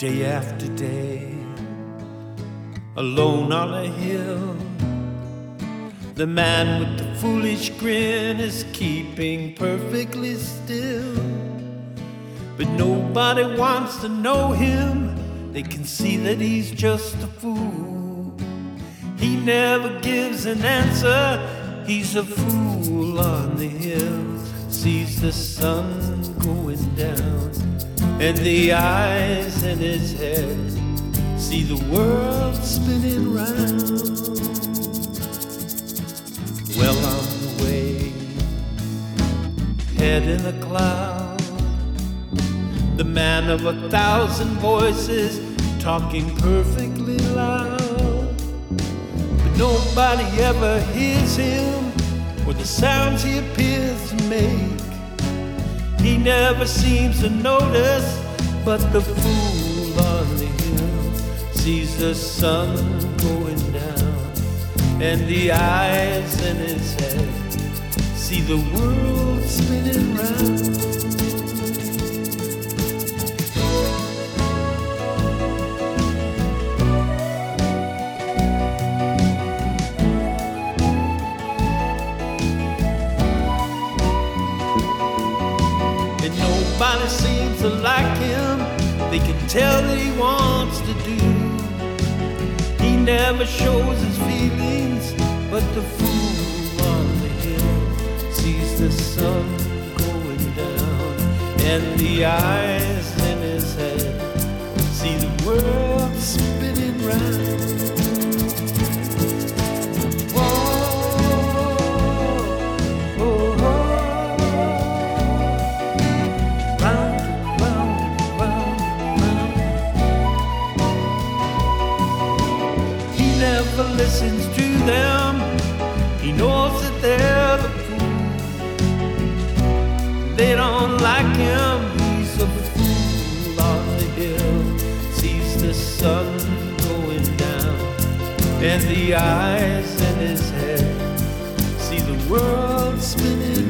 day after day, alone on a hill. The man with the foolish grin is keeping perfectly still. But nobody wants to know him, they can see that he's just a fool. He never gives an answer, he's a fool on the hill. Sees the sun going down, and the eyes in his head see the world spinning round. Well on the way, head in a cloud. The man of a thousand voices talking perfectly loud. But nobody ever hears him or the sounds he appears to make. He never seems to notice, but the fool on the hill sees the sun going down, and the eyes in his head see the world spinning round. Nobody seems to like him. They can tell that he wants to do. He never shows his feelings, but the fool on the hill sees the sun going down, and the eyes in his head see the world spinning round. Listens to them. He knows that they're the fool. They don't like him. He's a fool on the hill. Sees the sun going down, and the eyes in his head see the world spinning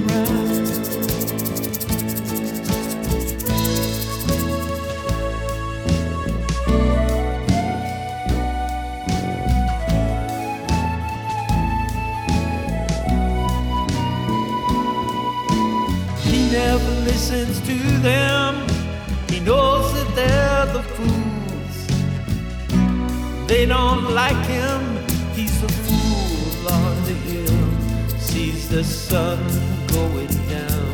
listens to them. He knows that they're the fools. They don't like him. He's a fool on the hill. Sees the sun going down,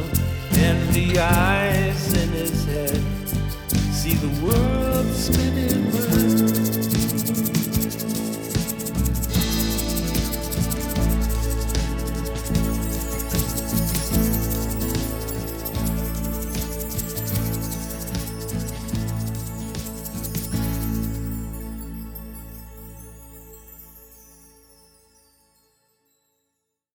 and the eyes